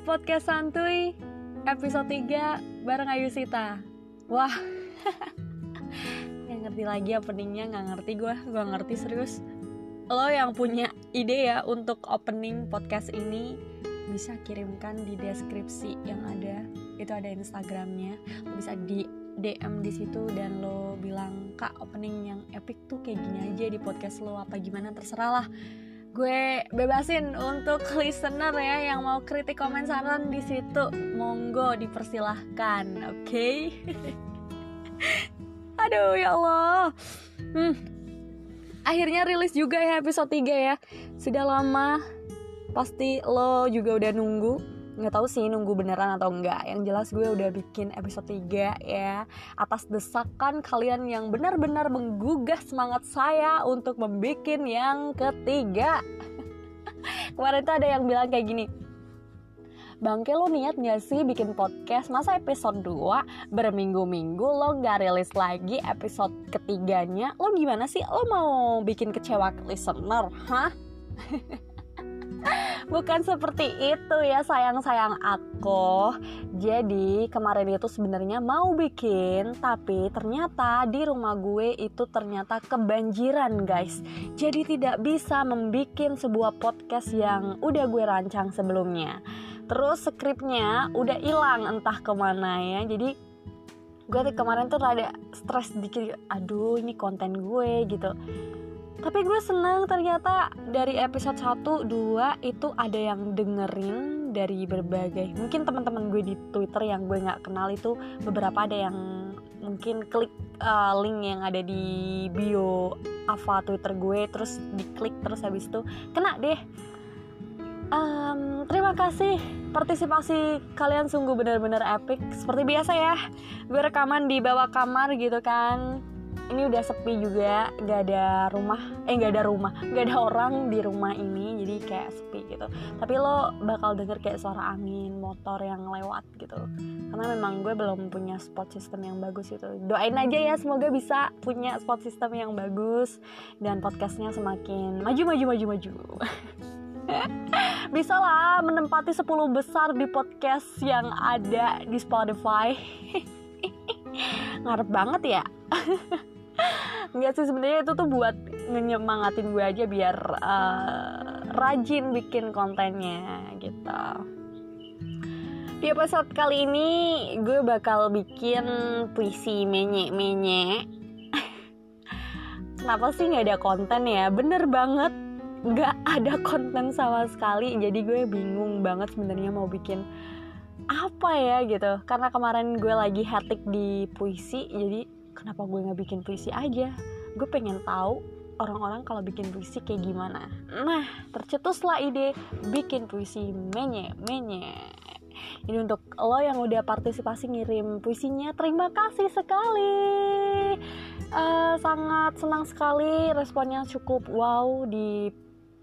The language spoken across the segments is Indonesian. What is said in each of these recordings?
podcast santuy episode 3 bareng Ayu Sita. Wah, yang ngerti lagi openingnya nggak ngerti gue, gue ngerti serius. Lo yang punya ide ya untuk opening podcast ini bisa kirimkan di deskripsi yang ada. Itu ada Instagramnya, lo bisa di DM di situ dan lo bilang kak opening yang epic tuh kayak gini aja di podcast lo apa gimana terserah lah gue bebasin untuk listener ya yang mau kritik komen saran di situ. Monggo dipersilahkan oke? Okay? aduh ya Allah. Hmm. akhirnya rilis juga ya episode 3 ya. Sudah lama. Pasti lo juga udah nunggu nggak tahu sih nunggu beneran atau enggak yang jelas gue udah bikin episode 3 ya atas desakan kalian yang benar-benar menggugah semangat saya untuk membuat yang ketiga kemarin tuh ada yang bilang kayak gini Bangke lo niat gak sih bikin podcast Masa episode 2 berminggu-minggu lo gak rilis lagi episode ketiganya Lo gimana sih? Lo mau bikin kecewa listener? Hah? bukan seperti itu ya sayang-sayang aku. Jadi kemarin itu sebenarnya mau bikin tapi ternyata di rumah gue itu ternyata kebanjiran guys. Jadi tidak bisa membuat sebuah podcast yang udah gue rancang sebelumnya. Terus skripnya udah hilang entah ke mana ya. Jadi gue kemarin tuh rada stres dikit. Aduh ini konten gue gitu tapi gue seneng ternyata dari episode 1, 2 itu ada yang dengerin dari berbagai mungkin teman-teman gue di Twitter yang gue nggak kenal itu beberapa ada yang mungkin klik uh, link yang ada di bio Ava Twitter gue terus diklik terus habis itu kena deh. Um, terima kasih. Partisipasi kalian sungguh benar-benar epic seperti biasa ya. Gue rekaman di bawah kamar gitu kan ini udah sepi juga gak ada rumah eh gak ada rumah gak ada orang di rumah ini jadi kayak sepi gitu. Tapi lo bakal denger kayak suara angin motor yang lewat gitu. Karena memang gue belum punya spot system yang bagus itu doain aja ya semoga bisa punya spot system yang bagus dan podcastnya semakin maju maju maju maju. Bisa lah menempati 10 besar di podcast yang ada di Spotify ngarep banget ya Enggak sih sebenarnya itu tuh buat nyemangatin gue aja biar uh, rajin bikin kontennya gitu. Di episode kali ini gue bakal bikin puisi menye-menye. Kenapa sih nggak ada konten ya? Bener banget nggak ada konten sama sekali. Jadi gue bingung banget sebenarnya mau bikin apa ya gitu. Karena kemarin gue lagi hatik di puisi, jadi kenapa gue nggak bikin puisi aja? Gue pengen tahu orang-orang kalau bikin puisi kayak gimana. Nah tercetuslah ide bikin puisi. Menye menye. Ini untuk lo yang udah partisipasi ngirim puisinya terima kasih sekali. Uh, sangat senang sekali responnya cukup wow di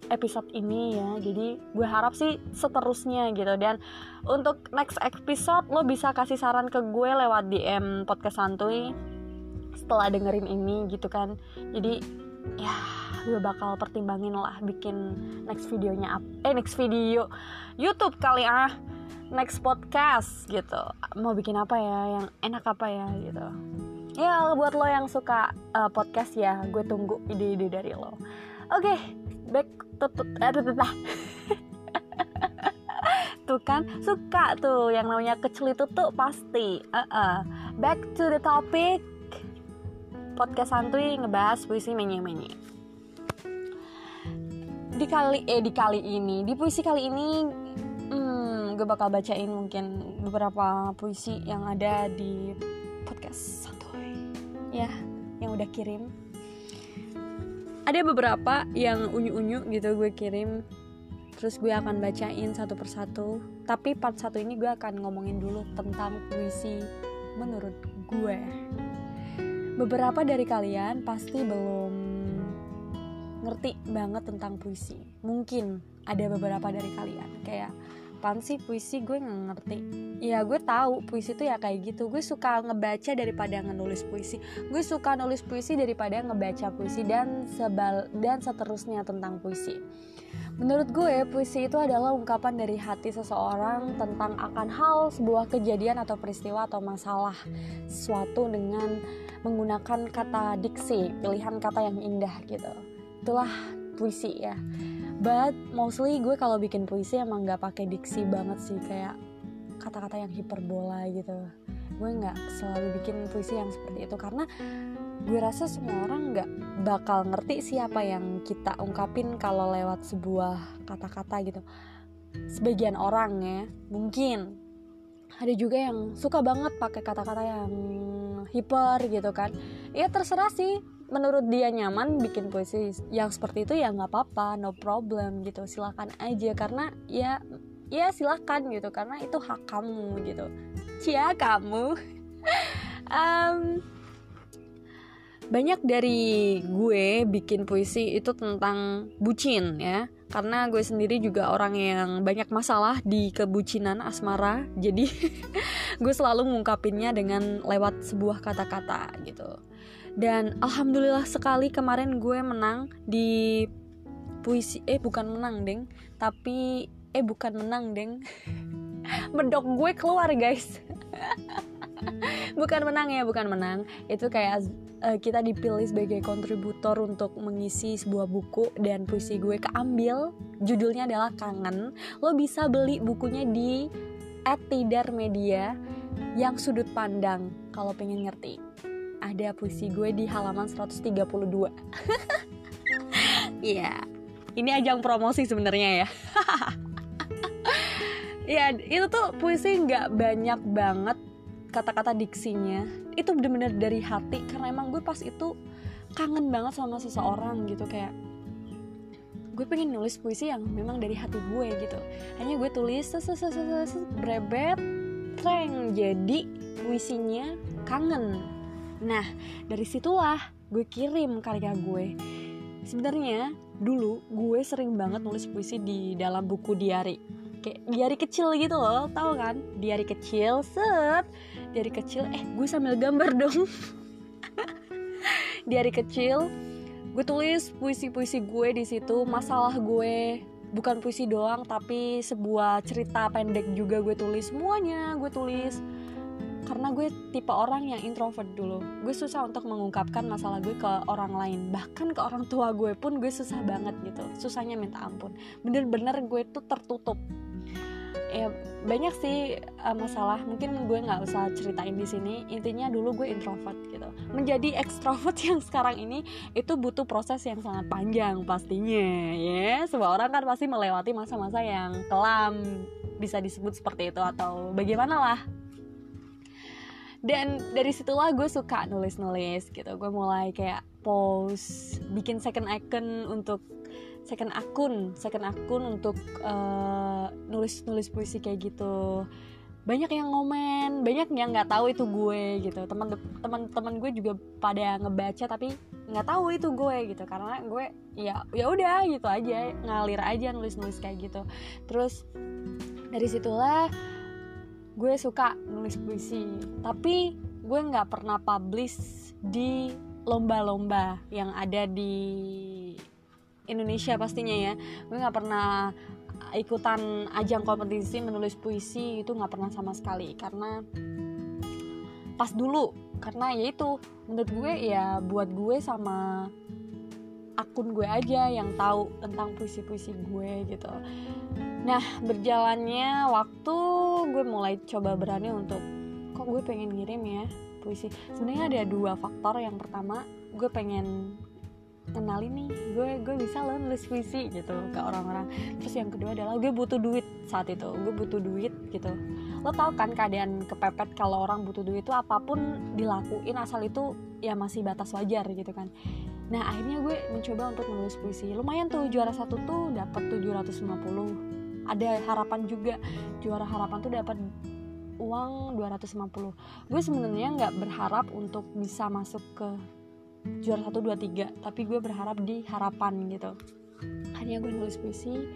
episode ini ya. Jadi gue harap sih seterusnya gitu. Dan untuk next episode lo bisa kasih saran ke gue lewat DM podcast santuy setelah dengerin ini gitu kan. Jadi ya gue bakal pertimbangin lah bikin next videonya eh next video YouTube kali ah next podcast gitu. Mau bikin apa ya? Yang enak apa ya gitu. Ya buat lo yang suka uh, podcast ya gue tunggu ide-ide dari lo. Oke okay, back eh tuh kan suka tuh yang namanya kecil itu tuh pasti uh -uh. back to the topic. Podcast santuy ngebahas puisi menye-menye. Di kali eh di kali ini di puisi kali ini hmm, gue bakal bacain mungkin beberapa puisi yang ada di podcast santuy ya yang udah kirim ada beberapa yang unyu-unyu gitu gue kirim terus gue akan bacain satu persatu. Tapi part satu ini gue akan ngomongin dulu tentang puisi menurut gue. Beberapa dari kalian pasti belum ngerti banget tentang puisi. Mungkin ada beberapa dari kalian. Kayak pan sih puisi gue nggak ngerti ya gue tahu puisi itu ya kayak gitu gue suka ngebaca daripada ngenulis puisi gue suka nulis puisi daripada ngebaca puisi dan sebal dan seterusnya tentang puisi Menurut gue, puisi itu adalah ungkapan dari hati seseorang tentang akan hal, sebuah kejadian atau peristiwa atau masalah sesuatu dengan menggunakan kata diksi, pilihan kata yang indah gitu. Itulah puisi ya. But mostly gue kalau bikin puisi emang nggak pakai diksi banget sih kayak kata-kata yang hiperbola gitu. Gue nggak selalu bikin puisi yang seperti itu karena gue rasa semua orang nggak bakal ngerti siapa yang kita ungkapin kalau lewat sebuah kata-kata gitu. Sebagian orang ya mungkin. Ada juga yang suka banget pakai kata-kata yang hiper gitu kan. Ya terserah sih menurut dia nyaman bikin puisi yang seperti itu ya nggak apa-apa no problem gitu. Silakan aja karena ya ya silakan gitu karena itu hak kamu gitu. Cia kamu. Um, banyak dari gue bikin puisi itu tentang bucin ya. Karena gue sendiri juga orang yang banyak masalah di kebucinan asmara jadi gue selalu mengungkapinnya dengan lewat sebuah kata-kata gitu dan alhamdulillah sekali kemarin gue menang di puisi eh bukan menang deng. Tapi eh bukan menang deng. Medok gue keluar guys. Bukan menang ya bukan menang. Itu kayak uh, kita dipilih sebagai kontributor untuk mengisi sebuah buku dan puisi gue keambil. Judulnya adalah kangen. Lo bisa beli bukunya di Tidar Media yang sudut pandang kalau pengen ngerti ada puisi gue di halaman 132 Iya. Yeah. ini ajang promosi sebenarnya ya. Ya itu tuh puisi nggak banyak banget kata-kata diksinya. Itu bener-bener dari hati karena emang gue pas itu kangen banget sama seseorang gitu kayak gue pengen nulis puisi yang memang dari hati gue gitu. Hanya gue tulis brebet treng. Jadi puisinya kangen nah dari situlah gue kirim karya gue. Sebenarnya dulu gue sering banget nulis puisi di dalam buku diary kayak diary kecil gitu loh tahu kan? Diary kecil set. Diary kecil eh gue sambil gambar dong. Diary kecil gue tulis puisi-puisi gue di situ masalah gue. Bukan puisi doang tapi sebuah cerita pendek juga gue tulis. Semuanya gue tulis karena gue tipe orang yang introvert dulu. Gue susah untuk mengungkapkan masalah gue ke orang lain. Bahkan ke orang tua gue pun gue susah banget gitu. Susahnya minta ampun. Bener-bener gue tuh tertutup. Ya banyak sih uh, masalah. Mungkin gue nggak usah ceritain di sini. Intinya dulu gue introvert gitu. Menjadi ekstrovert yang sekarang ini itu butuh proses yang sangat panjang pastinya ya. Semua orang kan pasti melewati masa-masa yang kelam. Bisa disebut seperti itu atau bagaimana lah dan dari situlah gue suka nulis-nulis gitu. Gue mulai kayak post bikin second icon untuk second akun second akun untuk uh, nulis nulis puisi kayak gitu. Banyak yang ngomen banyak yang nggak tahu itu gue gitu. Teman teman teman gue juga pada ngebaca tapi nggak tahu itu gue gitu. Karena gue ya ya udah gitu aja ngalir aja nulis nulis kayak gitu. Terus dari situlah gue suka nulis puisi tapi gue nggak pernah publish di lomba-lomba yang ada di Indonesia pastinya ya. Gue nggak pernah ikutan ajang kompetisi menulis puisi itu nggak pernah sama sekali. Karena pas dulu karena ya itu menurut gue ya buat gue sama akun gue aja yang tahu tentang puisi-puisi gue gitu. Nah berjalannya waktu gue mulai coba berani untuk kok gue pengen ngirim ya puisi? Sebenarnya ada dua faktor. Yang pertama gue pengen kenalin nih gue gue bisa loh nulis puisi gitu ke orang-orang. Terus yang kedua adalah gue butuh duit saat itu gue butuh duit gitu. Lo tau kan keadaan kepepet kalau orang butuh duit itu apa pun dilakuin asal itu ya masih batas wajar gitu kan. Nah akhirnya gue mencoba untuk nulis puisi. Lumayan tuh juara satu tuh dapat 750 ada harapan juga juara harapan tuh dapat uang 250 gue sebenarnya nggak berharap untuk bisa masuk ke juara satu dua tiga. Tapi gue berharap di harapan gitu. Hanya gue nulis puisi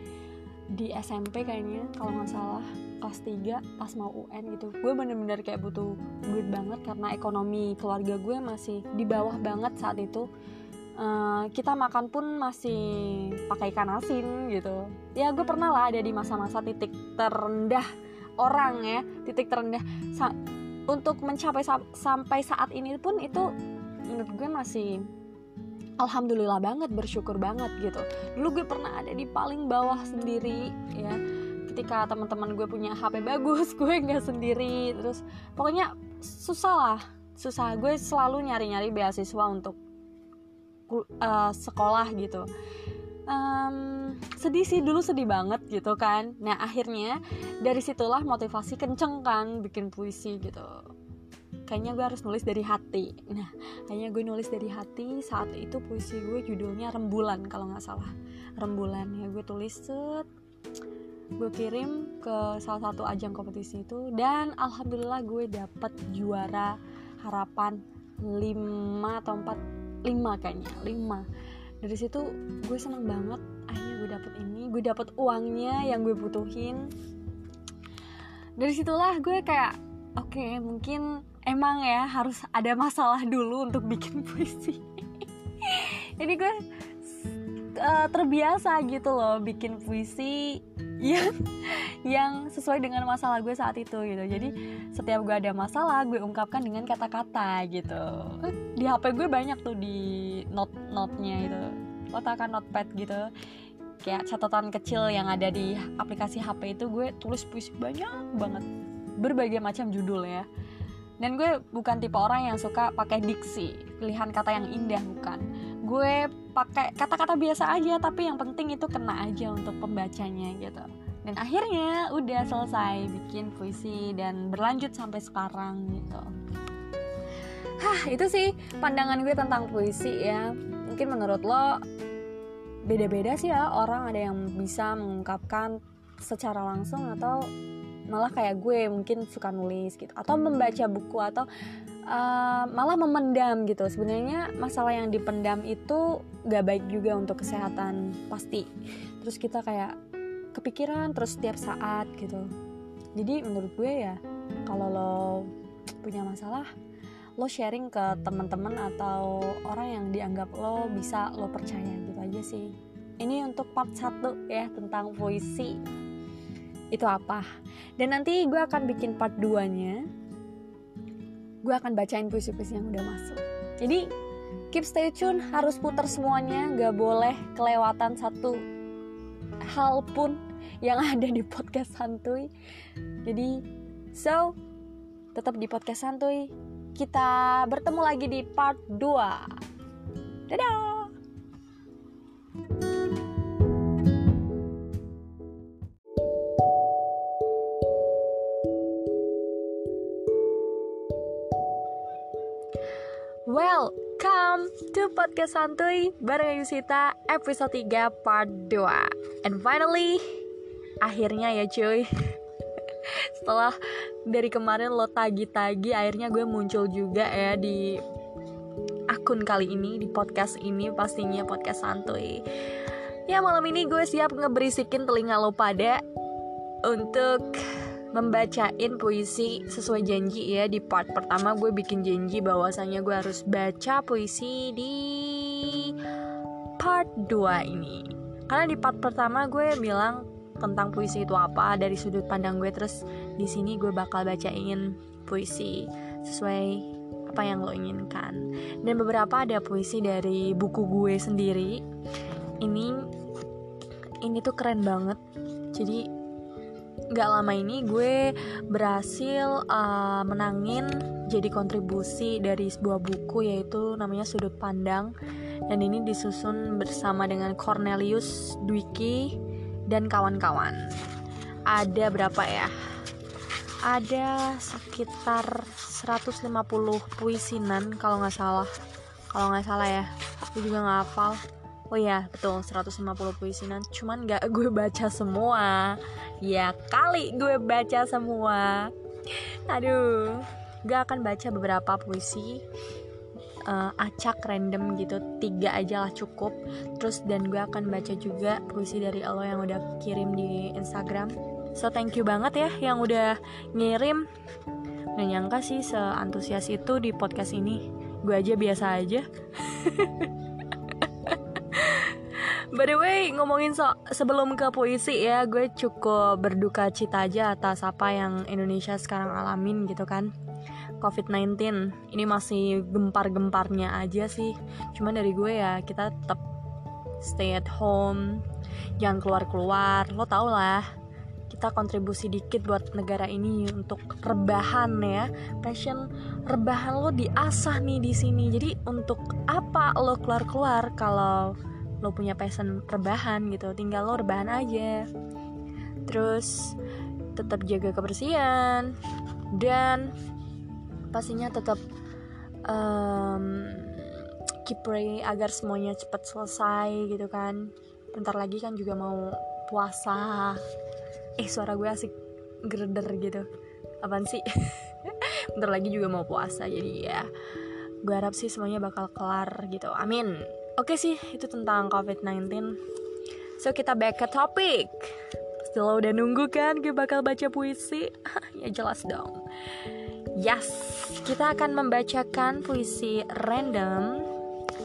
di SMP kayaknya kalau nggak salah kelas 3 pas mau UN gitu. Gue bener-bener kayak butuh duit banget karena ekonomi keluarga gue masih di bawah banget saat itu. Uh, kita makan pun masih pakai ikan asin gitu. Ya gue pernah lah ada di masa-masa titik terendah orang ya titik terendah. Sa untuk mencapai sa sampai saat ini pun itu menurut gue masih alhamdulillah banget bersyukur banget gitu. Dulu gue pernah ada di paling bawah sendiri ya. Ketika teman-teman gue punya HP bagus gue nggak sendiri. Terus pokoknya susah lah. Susah. Gue selalu nyari-nyari beasiswa untuk uh, sekolah gitu. Um, sedih sih. Dulu sedih banget gitu kan. Nah akhirnya dari situlah motivasi kenceng kan bikin puisi gitu kayaknya gue harus nulis dari hati. Nah kayaknya gue nulis dari hati saat itu puisi gue judulnya rembulan kalau nggak salah. Rembulan ya gue tulis set. Gue kirim ke salah satu ajang kompetisi itu dan alhamdulillah gue dapet juara harapan 5 atau 4 5 kayaknya 5 dari situ gue seneng banget akhirnya gue dapet ini gue dapet uangnya yang gue butuhin. Dari situlah gue kayak oke okay, mungkin emang ya harus ada masalah dulu untuk bikin puisi. Ini gue uh, terbiasa gitu loh bikin puisi yang yang sesuai dengan masalah gue saat itu gitu. Jadi setiap gue ada masalah gue ungkapkan dengan kata-kata gitu. Di hp gue banyak tuh di note note-nya itu letakkan notepad gitu. Kayak catatan kecil yang ada di aplikasi HP itu gue tulis puisi banyak banget. Berbagai macam judul ya dan gue bukan tipe orang yang suka pakai diksi pilihan kata yang indah bukan. Gue pakai kata-kata biasa aja tapi yang penting itu kena aja untuk pembacanya gitu. Dan akhirnya udah selesai bikin puisi dan berlanjut sampai sekarang gitu. Hah, itu sih pandangan gue tentang puisi ya. Mungkin menurut lo beda-beda sih ya orang ada yang bisa mengungkapkan secara langsung atau malah kayak gue mungkin suka nulis gitu atau membaca buku atau uh, malah memendam gitu. Sebenarnya masalah yang dipendam itu gak baik juga untuk kesehatan pasti. Terus kita kayak kepikiran terus setiap saat gitu. Jadi menurut gue ya kalau lo punya masalah lo sharing ke teman-teman atau orang yang dianggap lo bisa lo percaya gitu aja sih. Ini untuk part 1 ya tentang puisi itu apa? Dan nanti gue akan bikin part 2 nya gue akan bacain puisi-puisi yang udah masuk. Jadi keep stay tune harus putar semuanya. Gak boleh kelewatan satu hal pun yang ada di podcast santuy jadi so tetap di podcast santuy kita bertemu lagi di part 2 dadah! Welcome to Podcast Santuy bareng Yusita episode 3 part 2 And finally, akhirnya ya cuy. Setelah dari kemarin lo tagi-tagi akhirnya gue muncul juga ya di akun kali ini di podcast ini pastinya podcast santuy. Ya malam ini gue siap ngeberisikin telinga lo pada untuk membacain puisi sesuai janji ya di part pertama gue bikin janji bahwasanya gue harus baca puisi di part 2 ini. Karena di part pertama gue bilang tentang puisi itu apa dari sudut pandang gue terus di sini gue bakal bacain puisi sesuai apa yang lo inginkan. Dan beberapa ada puisi dari buku gue sendiri. Ini ini tuh keren banget. Jadi gak lama ini gue berhasil uh, menangin jadi kontribusi dari sebuah buku yaitu namanya Sudut Pandang dan ini disusun bersama dengan Cornelius Dwiki dan kawan-kawan. Ada berapa ya? Ada sekitar 150 puisinan kalau nggak salah. Kalau nggak salah ya, gue juga nggak hafal. Oh iya, betul 150 puisinan. Cuman gak gue baca semua. Ya kali gue baca semua. Aduh Gue akan baca beberapa puisi uh, Acak random gitu Tiga aja lah cukup. Terus dan gue akan baca juga puisi dari lo yang udah kirim di Instagram. So thank you banget ya yang udah ngirim. Gak nyangka sih seantusias itu di podcast ini. Gue aja biasa aja By the way, ngomongin so sebelum ke puisi ya, gue cukup berduka cita aja atas apa yang Indonesia sekarang alamin gitu kan. COVID-19 ini masih gempar-gemparnya aja sih. Cuman dari gue ya, kita tetap stay at home, jangan keluar-keluar. Lo tau lah, kita kontribusi dikit buat negara ini untuk rebahan ya passion rebahan lo diasah nih di sini jadi untuk apa lo keluar keluar kalau lo punya passion rebahan gitu tinggal lo rebahan aja. Terus tetap jaga kebersihan dan pastinya tetap um, keep pray agar semuanya cepat selesai gitu kan. Bentar lagi kan juga mau puasa. Eh suara gue asik gerder gitu. Apaan sih? Bentar lagi juga mau puasa jadi ya gue harap sih semuanya bakal kelar gitu. Amin oke sih itu tentang covid-19 so kita back ke topik setelah udah nunggu kan gue bakal baca puisi. Ya jelas dong. Yes kita akan membacakan puisi random.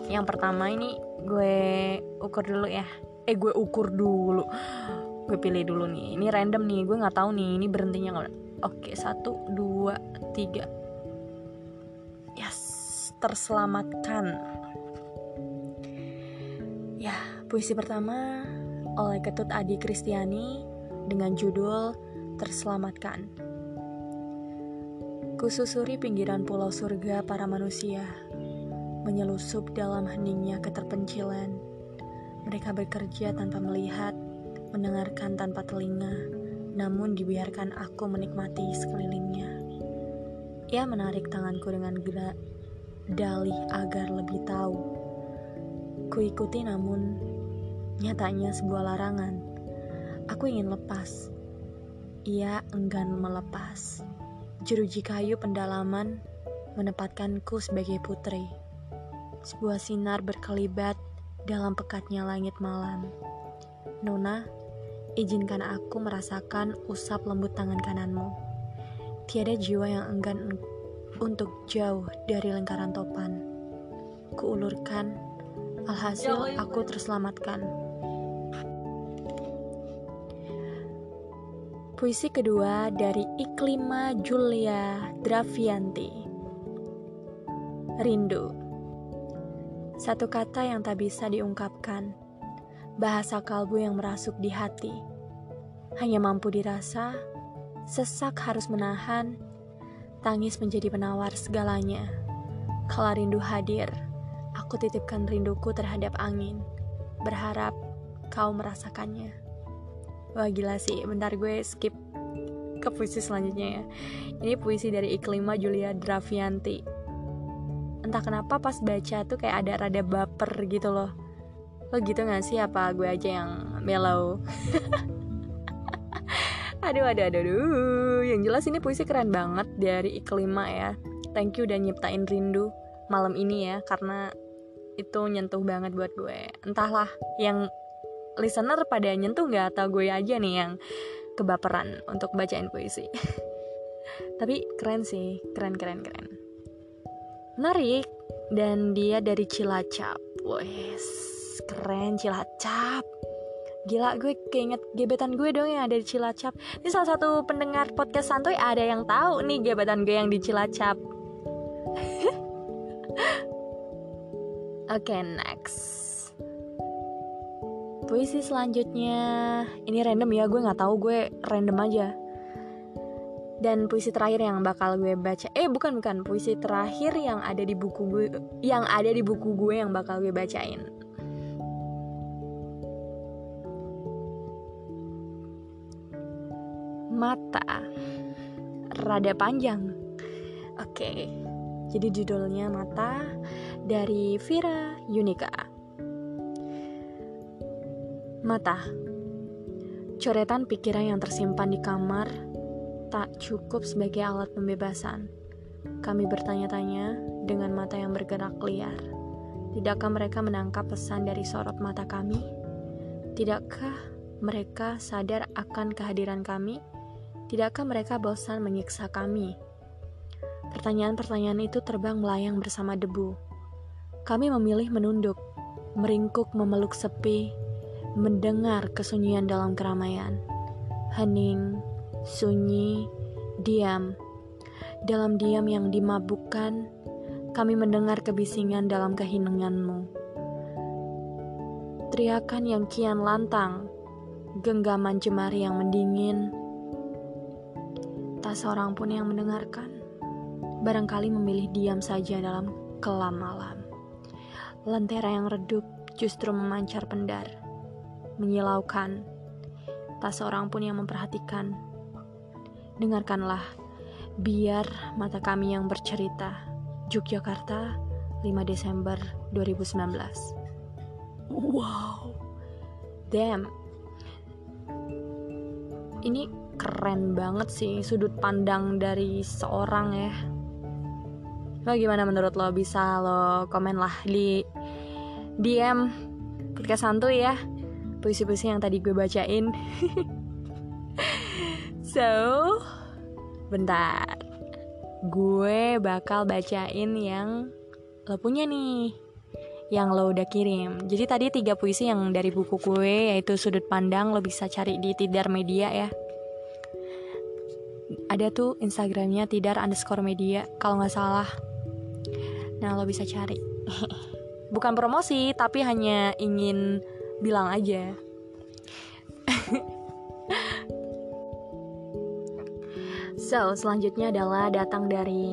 Yang pertama ini gue ukur dulu ya. Eh gue ukur dulu. Gue pilih dulu nih. Ini random nih gue nggak tahu nih ini berhentinya nggak oke satu dua tiga. Yes terselamatkan puisi pertama oleh Ketut Adi Kristiani dengan judul terselamatkan Kususuri pinggiran pulau surga para manusia, menyelusup dalam heningnya keterpencilan. Mereka bekerja tanpa melihat, mendengarkan tanpa telinga, namun dibiarkan aku menikmati sekelilingnya. Ia menarik tanganku dengan gerak dalih agar lebih tahu. Kuikuti namun nyatanya sebuah larangan. Aku ingin lepas. Ia enggan melepas. Jeruji kayu pendalaman menempatkanku sebagai putri. Sebuah sinar berkelibat dalam pekatnya langit malam. Nona, izinkan aku merasakan usap lembut tangan kananmu. Tiada jiwa yang enggan untuk jauh dari lingkaran topan. Kuulurkan, alhasil aku terselamatkan. Puisi kedua dari Iklima Julia Dravianti. Rindu. Satu kata yang tak bisa diungkapkan bahasa kalbu yang merasuk di hati. Hanya mampu dirasa, sesak harus menahan, tangis menjadi penawar segalanya. Kala rindu hadir, aku titipkan rinduku terhadap angin, berharap kau merasakannya. Wah gila sih, bentar gue skip ke puisi selanjutnya ya. Ini puisi dari Iklima Julia Dravianti. Entah kenapa pas baca tuh kayak ada rada baper gitu loh. Lo gitu gak sih? Apa gue aja yang mellow? Aduh aduh aduh aduh. Yang jelas ini puisi keren banget dari Iklima ya. Thank you udah nyiptain rindu malam ini ya karena itu nyentuh banget buat gue. Entahlah yang listener pada nyentuh nggak atau gue aja nih yang kebaperan untuk bacain puisi. Tapi keren sih keren keren keren. Menarik. Dan dia dari Cilacap. Wes keren Cilacap. Gila gue keinget gebetan gue dong yang ada di Cilacap. Ini salah satu pendengar podcast santuy ada yang tahu nih gebetan gue yang di Cilacap. Oke okay, next Puisi selanjutnya. Ini random ya gue gak tahu gue random aja. Dan puisi terakhir yang bakal gue baca eh bukan bukan. Puisi terakhir yang ada di buku gue yang ada di buku gue yang bakal gue bacain. Mata. Rada panjang. Oke. Jadi judulnya mata dari Vira Yunika mata. Coretan pikiran yang tersimpan di kamar tak cukup sebagai alat pembebasan. Kami bertanya-tanya dengan mata yang bergerak liar. Tidakkah mereka menangkap pesan dari sorot mata kami? Tidakkah mereka sadar akan kehadiran kami? Tidakkah mereka bosan menyiksa kami? Pertanyaan-pertanyaan itu terbang melayang bersama debu. Kami memilih menunduk, meringkuk memeluk sepi, mendengar kesunyian dalam keramaian. Hening, sunyi, diam. Dalam diam yang dimabukkan, kami mendengar kebisingan dalam keheninganmu. Teriakan yang kian lantang, genggaman jemari yang mendingin, tak seorang pun yang mendengarkan. Barangkali memilih diam saja dalam kelam malam. Lentera yang redup justru memancar pendar, menyilaukan. Tak seorang pun yang memperhatikan. Dengarkanlah, biar mata kami yang bercerita. Yogyakarta, 5 Desember 2019. Wow. Damn. Ini keren banget sih sudut pandang dari seorang ya lo gimana menurut lo bisa lo komen lah di DM podcast santuy ya puisi-puisi yang tadi gue bacain. So bentar. Gue bakal bacain yang lo punya nih yang lo udah kirim. Jadi tadi tiga puisi yang dari buku gue yaitu sudut pandang lo bisa cari di Tidar Media ya. Ada tuh Instagramnya tidar underscore media kalau nggak salah. Nah lo bisa cari. Bukan promosi tapi hanya ingin bilang aja. So selanjutnya adalah datang dari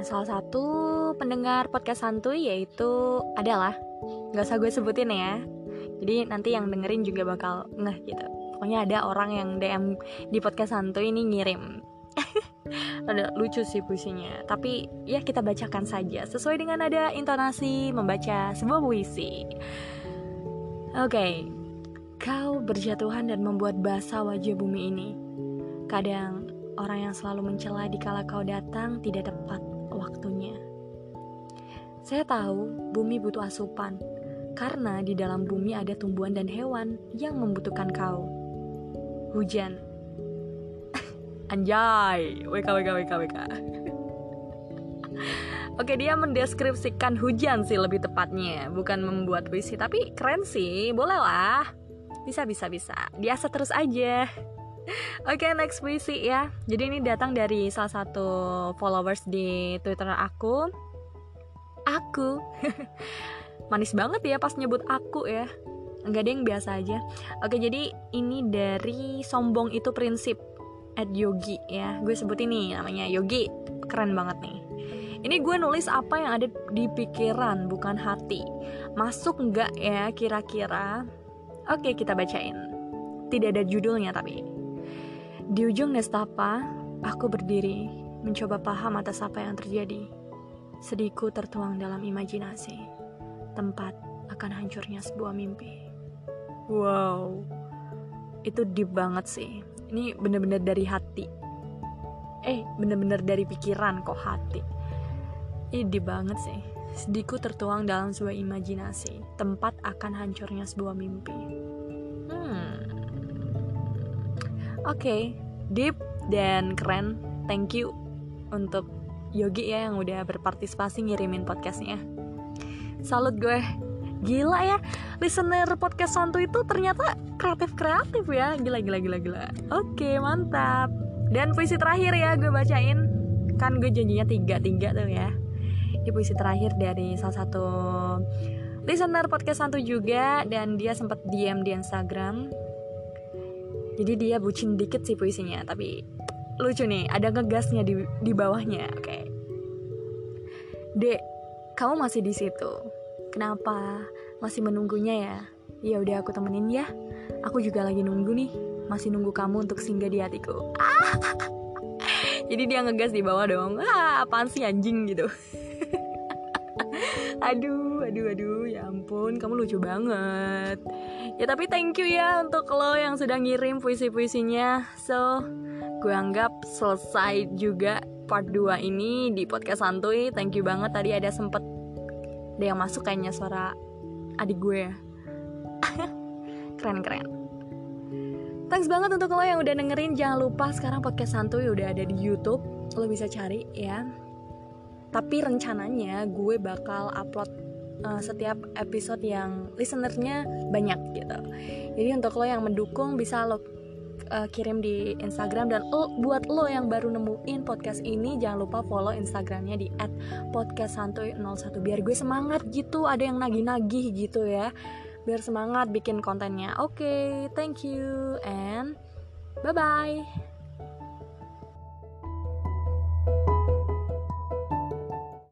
salah satu pendengar podcast santuy yaitu adalah nggak usah gue sebutin ya. Jadi nanti yang dengerin juga bakal ngeh gitu. Pokoknya ada orang yang DM di podcast santuy ini ngirim. Ada lucu sih puisinya. Tapi ya kita bacakan saja. Sesuai dengan ada intonasi membaca sebuah puisi oke okay. kau berjatuhan dan membuat basah wajah bumi ini. Kadang orang yang selalu mencela di kala kau datang tidak tepat waktunya. Saya tahu bumi butuh asupan karena di dalam bumi ada tumbuhan dan hewan yang membutuhkan kau. Hujan. Anjay. Wk wk wk wk Oke dia mendeskripsikan hujan sih lebih tepatnya Bukan membuat puisi Tapi keren sih. Boleh lah. Bisa bisa bisa. Biasa terus aja. Oke okay, next puisi ya. Jadi ini datang dari salah satu followers di twitter aku. Aku. Manis banget ya pas nyebut aku ya. Enggak ada yang biasa aja. Oke jadi ini dari Sombong itu prinsip At Yogi ya. Gue sebut ini namanya Yogi. Keren banget nih Ini gue nulis apa yang ada di pikiran Bukan hati. Masuk enggak ya kira-kira? Oke kita bacain. Tidak ada judulnya tapi. Di ujung nestapa Aku berdiri Mencoba paham atas apa yang terjadi. Sedihku tertuang dalam imajinasi. Tempat akan hancurnya sebuah mimpi. Wow, itu deep banget sih. Ini bener-bener dari hati. Eh, bener-bener dari pikiran kok hati. Deep banget sih. Sedihku tertuang dalam sebuah imajinasi, tempat akan hancurnya sebuah mimpi. Hmm. Oke, okay. deep dan keren. Thank you untuk Yogi ya yang udah berpartisipasi ngirimin podcastnya. Salut gue gila ya listener podcast santu itu ternyata kreatif kreatif ya gila gila gila gila oke mantap dan puisi terakhir ya gue bacain kan gue janjinya tiga tiga tuh ya ini puisi terakhir dari salah satu listener podcast santu juga dan dia sempat DM di Instagram jadi dia bucin dikit sih puisinya tapi lucu nih ada ngegasnya di di bawahnya oke okay. dek kamu masih di situ Kenapa? Masih menunggunya ya? Ya udah aku temenin ya. Aku juga lagi nunggu nih. Masih nunggu kamu untuk singgah di hatiku. Jadi dia ngegas di bawah dong. Ah, apaan sih anjing gitu. Aduh, aduh, aduh, ya ampun, kamu lucu banget. Ya tapi thank you ya untuk lo yang sudah ngirim puisi-puisinya. So, gue anggap selesai juga part 2 ini di podcast santuy. Thank you banget tadi ada sempet ada yang masuk kayaknya suara adik gue ya keren keren thanks banget untuk lo yang udah dengerin jangan lupa sekarang podcast santuy udah ada di YouTube lo bisa cari ya tapi rencananya gue bakal upload uh, setiap episode yang listenernya banyak gitu. Jadi untuk lo yang mendukung bisa lo uh, kirim di Instagram. Dan lo, buat lo yang baru nemuin podcast ini jangan lupa follow Instagramnya di @podcastsantuy01 biar gue semangat gitu ada yang nagih-nagih gitu ya. Biar semangat bikin kontennya. Oke okay, thank you and bye bye